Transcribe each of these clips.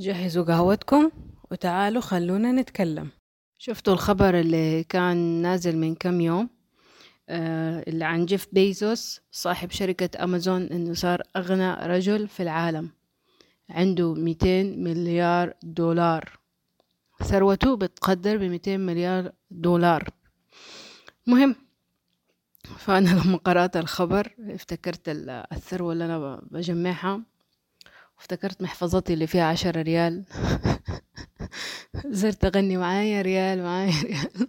جهزوا قهوتكم وتعالوا خلونا نتكلم. شفتوا الخبر اللي كان نازل من كم يوم؟ آه اللي عن جيف بيزوس صاحب شركة أمازون إنه صار أغنى رجل في العالم. عنده 200 مليار دولار. ثروته بتقدر ب 200 مليار دولار. مهم. فأنا لما قرأت الخبر افتكرت الثروة اللي أنا بجمعها. وافتكرت محفظتي اللي فيها عشرة ريال. زرت أغني معايا ريال معايا ريال.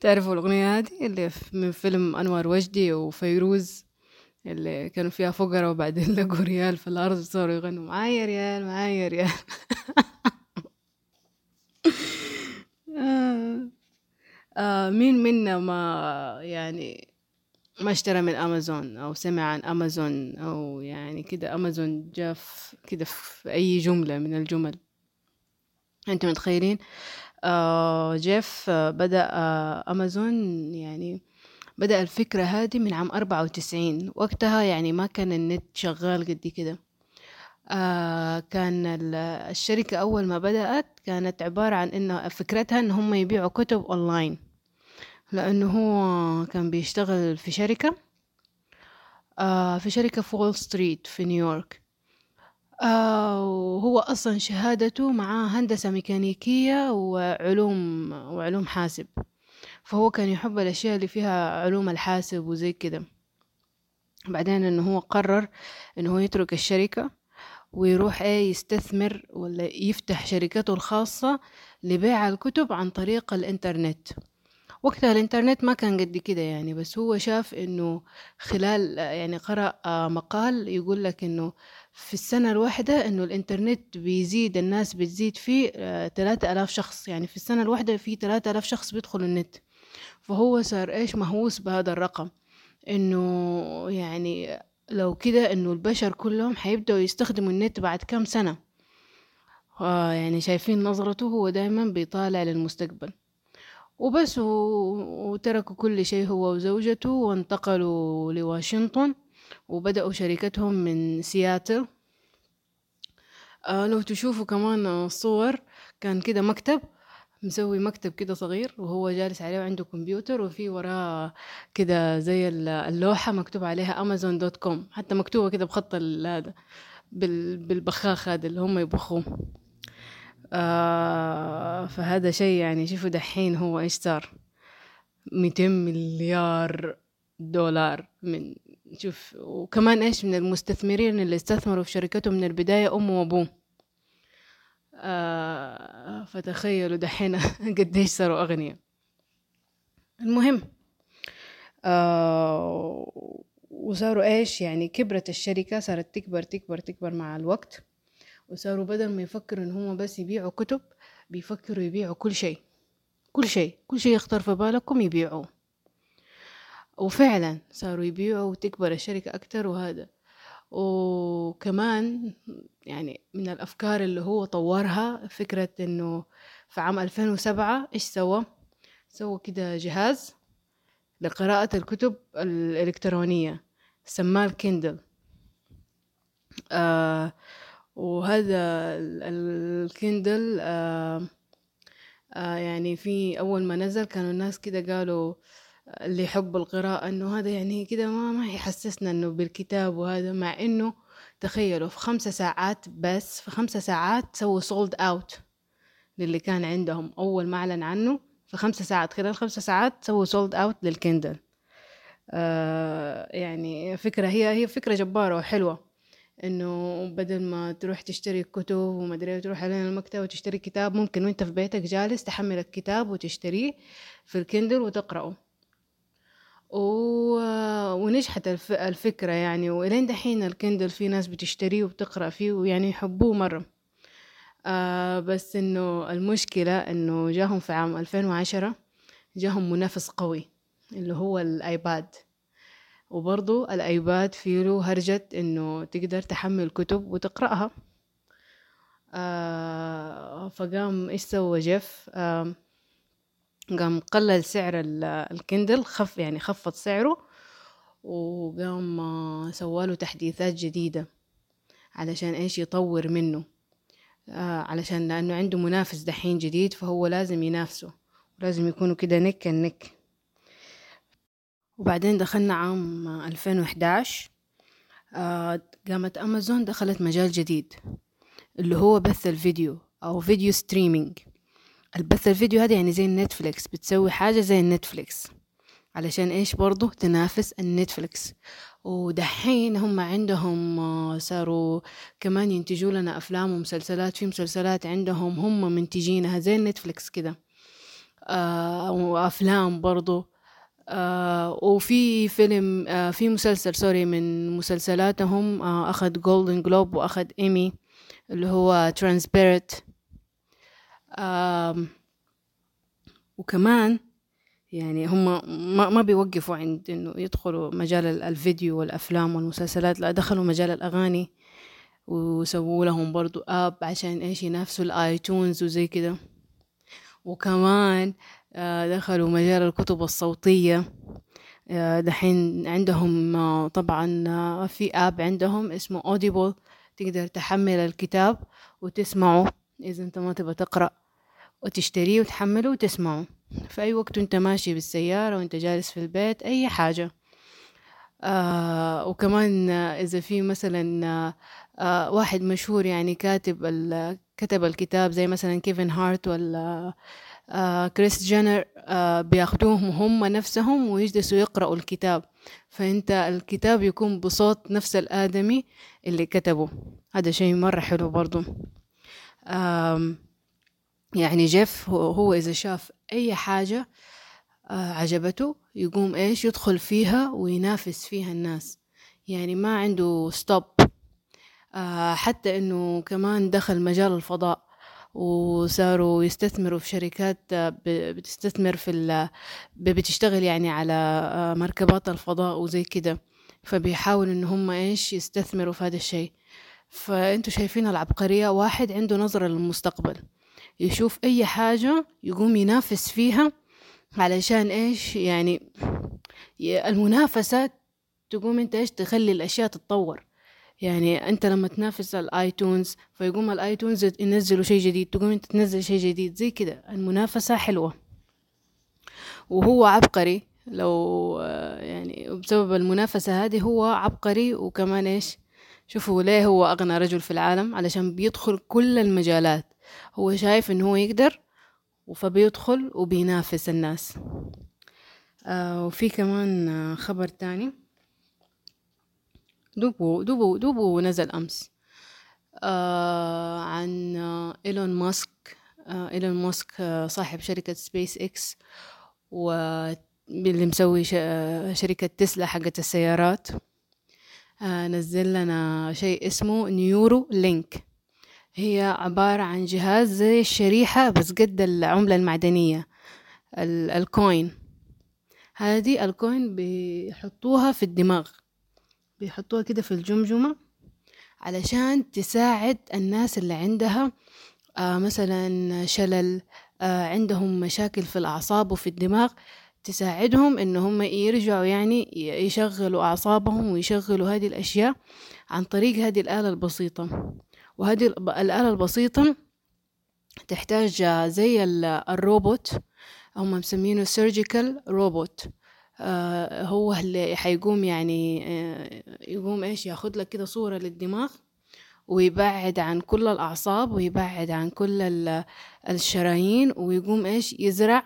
تعرفوا الأغنية هذه اللي من فيلم أنور وجدي وفيروز اللي كانوا فيها فقرة وبعدين لقوا ريال في الأرض صاروا يغنوا معايا ريال معايا ريال. آه. آه مين منا ما يعني ما اشترى من أمازون أو سمع عن أمازون أو يعني كده أمازون جاء كده في أي جملة من الجمل. أنتم متخيلين؟ آه جيف آه بدأ آه أمازون يعني بدأ الفكرة هذه من عام أربعة وتسعين. وقتها يعني ما كان النت شغال قد كده. آه كان الشركة أول ما بدأت كانت عبارة عن إنه فكرتها إن هم يبيعوا كتب أونلاين. لأنه هو كان بيشتغل في شركة آه في شركة في وول ستريت في نيويورك آه وهو أصلا شهادته معاه هندسة ميكانيكية وعلوم وعلوم حاسب. فهو كان يحب الأشياء اللي فيها علوم الحاسب وزي كده. بعدين إنه هو قرر إنه هو يترك الشركة ويروح إيه يستثمر ولا يفتح شركته الخاصة لبيع الكتب عن طريق الإنترنت. وقتها الإنترنت ما كان قد كده يعني بس هو شاف إنه خلال يعني قرأ مقال يقول لك إنه في السنة الواحدة إنه الإنترنت بيزيد الناس بتزيد فيه ثلاثة آلاف شخص. يعني في السنة الواحدة في ثلاثة آلاف شخص بيدخلوا النت. فهو صار إيش؟ مهووس بهذا الرقم. إنه يعني لو كده إنه البشر كلهم حيبدأوا يستخدموا النت بعد كام سنة؟ آه يعني شايفين نظرته هو دايما بيطالع للمستقبل. وبس وتركوا كل شيء هو وزوجته وانتقلوا لواشنطن وبدأوا شركتهم من سياتل. آه لو تشوفوا كمان صور كان كده مكتب مسوي مكتب كده صغير وهو جالس عليه وعنده كمبيوتر وفي وراه كده زي اللوحة مكتوب عليها امازون دوت كوم حتى مكتوبة كده بخط هذا بالبخاخ هذا اللي هم يبخوه. آه فهذا شيء يعني شوفوا دحين هو إيش صار؟ ميتين مليار دولار من شوف وكمان إيش من المستثمرين اللي استثمروا في شركته من البداية أمه وأبوه. آه فتخيلوا دحين قديش صاروا أغنياء. المهم آه وصاروا إيش يعني كبرت الشركة صارت تكبر تكبر تكبر مع الوقت. وصاروا بدل ما يفكروا إن هم بس يبيعوا كتب بيفكروا يبيعوا كل شيء. كل شيء كل شيء يخطر في بالكم يبيعوه. وفعلا صاروا يبيعوا وتكبر الشركة أكتر وهذا. وكمان يعني من الأفكار اللي هو طورها فكرة إنه في عام 2007 إيش سوى؟ سوى كده جهاز لقراءة الكتب الإلكترونية سماه ال Kindle. آه وهذا ال Kindle آه آه يعني في أول ما نزل كانوا الناس كده قالوا اللي يحب القراءة إنه هذا يعني كده ما ما يحسسنا إنه بالكتاب وهذا مع إنه تخيلوا في خمسة ساعات بس في خمسة ساعات سووا sold out للي كان عندهم أول ما أعلن عنه. في خمسة ساعات خلال خمسة ساعات سووا sold out لل Kindle. آه يعني فكرة هي هي فكرة جبارة وحلوة. إنه بدل ما تروح تشتري كتب وما أدري تروح علينا المكتبة وتشتري كتاب ممكن وأنت في بيتك جالس تحمل الكتاب وتشتريه في ال Kindle وتقرأه. و... ونجحت الف... الفكرة يعني وإلين دحين ال Kindle في ناس بتشتريه وبتقرأ فيه ويعني يحبوه مرة. آه بس إنه المشكلة إنه جاهم في عام ألفين وعشرة جاهم منافس قوي اللي هو ال iPad. وبرضو ال iPad فيه له هرجة إنه تقدر تحمل كتب وتقرأها. آه فقام إيش سوى جيف؟ آه قام قلل سعر ال Kindle خف يعني خفض سعره وقام سواله تحديثات جديدة علشان إيش يطور منه. آه علشان لأنه عنده منافس دحين جديد فهو لازم ينافسه لازم يكونوا كده neck and neck. وبعدين دخلنا عام 2011 آه قامت أمازون دخلت مجال جديد اللي هو بث الفيديو أو video streaming. البث الفيديو هذا يعني زي ال Netflix بتسوي حاجة زي ال Netflix علشان إيش برضو تنافس ال Netflix. ودحين هم عندهم آه، صاروا كمان ينتجوا لنا أفلام ومسلسلات في مسلسلات عندهم هم منتجينها زي ال Netflix كده. آه وأفلام برضو آه وفي فيلم آه في مسلسل sorry من مسلسلاتهم آه أخذ Golden Globe وأخذ إيمي اللي هو Transparent آه وكمان يعني هم ما, ما بيوقفوا عند إنه يدخلوا مجال الفيديو والأفلام والمسلسلات لا دخلوا مجال الأغاني وسووا لهم برضو app عشان إيش؟ ينافسوا ال iTunes وزي كده. وكمان دخلوا مجال الكتب الصوتية. آه، دحين عندهم آه، طبعا في app عندهم اسمه audible. تقدر تحمل الكتاب وتسمعه إذا أنت ما تبغى تقرأ وتشتريه وتحمله وتسمعه. في أي وقت وأنت ماشي بالسيارة وأنت جالس في البيت أي حاجة. آه وكمان إذا في مثلا آه واحد مشهور يعني كاتب كتب الكتاب زي مثلا كيفن هارت ولا آه كريس جينر آه بياخدوهم هم نفسهم ويجلسوا يقرأوا الكتاب. فأنت الكتاب يكون بصوت نفس الآدمي اللي كتبه. هذا شيء مرة حلو برضو. يعني جيف هو إذا شاف أي حاجة آه، عجبته يقوم إيش؟ يدخل فيها وينافس فيها الناس. يعني ما عنده stop حتى إنه كمان دخل مجال الفضاء. وصاروا يستثمروا في شركات آه، بتستثمر في بتشتغل يعني على مركبات الفضاء وزي كده. فبيحاولوا إن هم إيش يستثمروا في هذا الشيء. فأنتوا شايفين العبقرية واحد عنده نظرة للمستقبل. يشوف أي حاجة يقوم ينافس فيها علشان إيش يعني المنافسة تقوم أنت إيش تخلي الأشياء تتطور. يعني أنت لما تنافس الآيتونز فيقوم الآيتونز ينزلوا شيء جديد تقوم أنت تنزل شيء جديد زي كده. المنافسة حلوة. وهو عبقري. لو يعني بسبب المنافسة هذه هو عبقري وكمان إيش؟ شوفوا ليه هو أغنى رجل في العالم؟ علشان بيدخل كل المجالات. هو شايف إنه هو يقدر فبيدخل وبينافس الناس. آه وفي كمان آه خبر تاني. دوبو دوبو دوبو نزل أمس. آه عن إيلون ماسك. آه إيلون ماسك آه صاحب شركة سبيس إكس واللي مسوي آه، شركة تسلا حقت السيارات. آه نزل لنا شيء اسمه Neuralink. هي عبارة عن جهاز زي الشريحة بس قد العملة المعدنية. ال coin. هذه ال coin بيحطوها في الدماغ. بيحطوها كده في الجمجمة علشان تساعد الناس اللي عندها آه مثلا شلل آه عندهم مشاكل في الأعصاب وفي الدماغ تساعدهم إن هم يرجعوا يعني يشغلوا أعصابهم ويشغلوا هذه الأشياء عن طريق هذه الآلة البسيطة. وهذه الآلة البسيطة تحتاج زي الروبوت هم مسمينه سيرجيكال روبوت هو اللي حيقوم يعني آه يقوم إيش ياخد لك كده صورة للدماغ ويبعد عن كل الأعصاب ويبعد عن كل الشرايين ويقوم إيش يزرع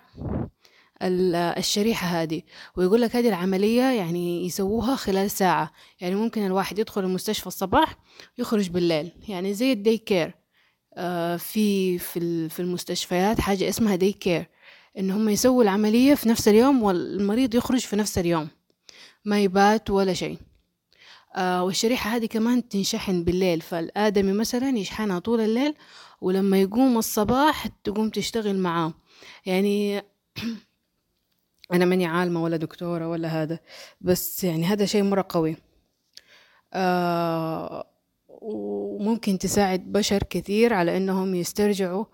الشريحة هذه. ويقول لك هذه العملية يعني يسووها خلال ساعة. يعني ممكن الواحد يدخل المستشفى الصباح ويخرج بالليل. يعني زي ال day care آه في في المستشفيات حاجة اسمها day care إن هم يسووا العملية في نفس اليوم والمريض يخرج في نفس اليوم ما يبات ولا شيء. آه والشريحة هذه كمان تنشحن بالليل فالآدمي مثلا يشحنها طول الليل ولما يقوم الصباح تقوم تشتغل معاه. يعني أنا ماني عالمة ولا دكتورة ولا هذا بس يعني هذا شيء مرة قوي. آه وممكن تساعد بشر كثير على إنهم يسترجعوا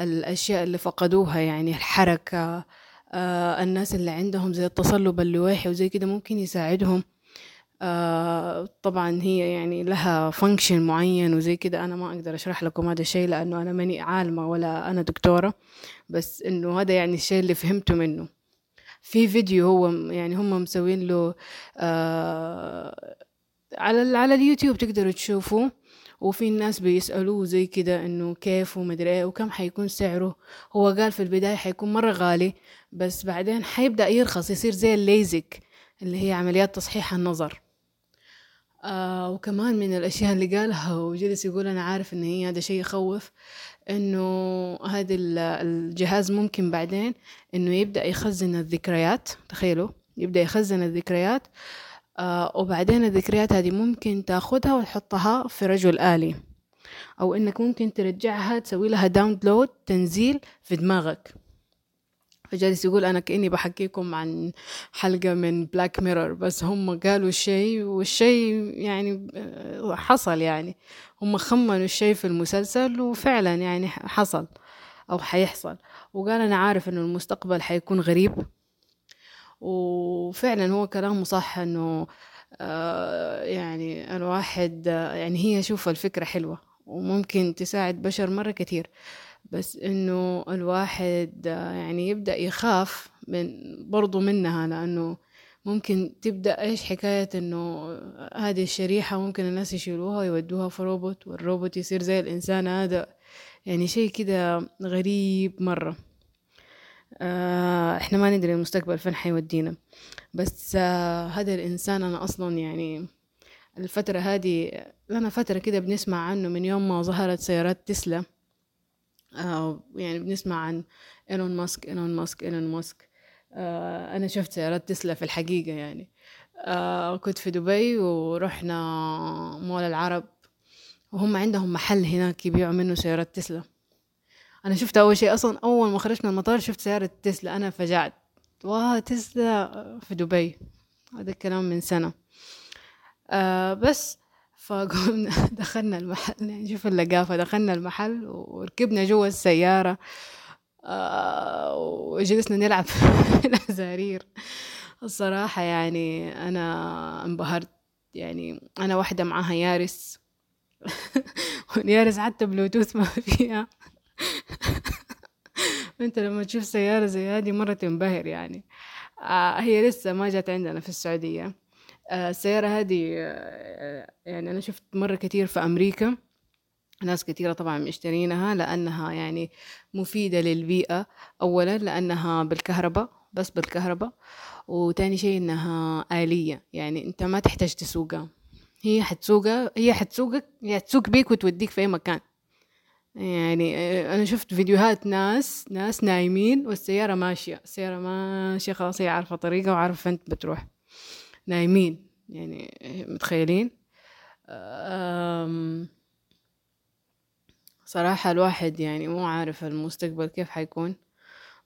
الأشياء اللي فقدوها يعني الحركة آه الناس اللي عندهم زي التصلب اللويحي وزي كده ممكن يساعدهم. آه طبعا هي يعني لها function معين وزي كده. أنا ما أقدر أشرح لكم هذا الشيء لأنه أنا ماني عالمة ولا أنا دكتورة بس إنه هذا يعني الشيء اللي فهمته منه. في فيديو هو يعني هم مسوين له آه على على اليوتيوب تقدروا تشوفوا وفي ناس بيسألوه زي كده إنه كيف ومدري إيه وكم حيكون سعره. هو قال في البداية حيكون مرة غالي بس بعدين حيبدأ يرخص يصير زي الليزك اللي هي عمليات تصحيح النظر. آه وكمان من الأشياء اللي قالها وجلس يقول أنا عارف إن هي هذا شيء يخوف إنه هذا الجهاز ممكن بعدين إنه يبدأ يخزن الذكريات تخيلوا يبدأ يخزن الذكريات. آه وبعدين الذكريات هذه ممكن تاخدها وتحطها في رجل آلي. أو إنك ممكن ترجعها تسوي لها download تنزيل في دماغك. فجالس يقول أنا كأني بحكيكم عن حلقة من Black Mirror بس هم قالوا شيء والشيء يعني آه، حصل يعني. هم خمنوا الشيء في المسلسل وفعلا يعني حصل أو حيحصل. وقال أنا عارف إنه المستقبل حيكون غريب. وفعلا هو كلامه صح إنه آه، يعني الواحد يعني هي شوف الفكرة حلوة وممكن تساعد بشر مرة كتير بس إنه الواحد يعني يبدأ يخاف من برضو منها لأنه ممكن تبدأ إيش حكاية إنه هذه الشريحة ممكن الناس يشيلوها ويودوها في روبوت والروبوت يصير زي الإنسان هذا يعني شيء كده غريب مرة. آه إحنا ما ندري المستقبل فين حيودينا. بس آه هذا الإنسان أنا أصلا يعني الفترة هذه لنا فترة كده بنسمع عنه من يوم ما ظهرت سيارات تسلا. آه يعني بنسمع عن إيلون ماسك إيلون ماسك إيلون ماسك. أنا شفت سيارات تسلا في الحقيقة يعني. كنت في دبي ورحنا مول العرب. وهم عندهم محل هناك يبيعوا منه سيارات تسلا. أنا شفت أول شيء أصلا أول ما خرجت من المطار شفت سيارة تسلا. أنا فجعت. واه تسلا في دبي. هذا الكلام من سنة. آه بس فقمنا دخلنا المحل. يعني شوف اللقافة. دخلنا المحل وركبنا جوا السيارة. آه وجلسنا نلعب الأزارير. الصراحة يعني أنا انبهرت. يعني أنا واحدة معاها يارس. واليارس حتى بلوتوث ما فيها. انت لما تشوف سيارة زي هذه مرة تنبهر يعني. آه هي لسه ما جت عندنا في السعودية. آه، السيارة هذه آه، يعني أنا شفت مرة كتير في أمريكا. ناس كتيرة طبعا مشترينها لأنها يعني مفيدة للبيئة. أولا لأنها بالكهرباء بس بالكهرباء. وتاني شيء إنها آلية. يعني أنت ما تحتاج تسوقها. هي حتسوقها هي حتسوقك هي حتسوق بيك وتوديك في أي مكان. يعني آه، أنا شفت فيديوهات ناس ناس نايمين والسيارة ماشية. السيارة ماشية خلاص هي عارفة طريقة وعارفة أنت بتروح. نايمين يعني متخيلين؟ صراحة الواحد يعني مو عارف المستقبل كيف حيكون.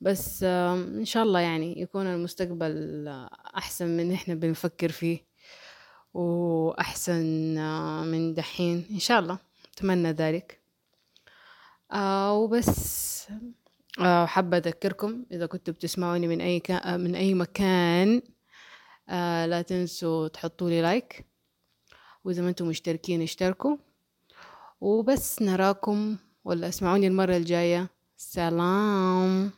بس إن شاء الله يعني يكون المستقبل أحسن من إحنا بنفكر فيه وأحسن من دحين. إن شاء الله. أتمنى ذلك. آه، وبس. آه، حابة أذكركم إذا كنتوا بتسمعوني من أي من أي مكان آه لا تنسوا تحطوا لي لايك وإذا ما أنتم مشتركين اشتركوا. وبس نراكم ولا اسمعوني المرة الجاية. سلام.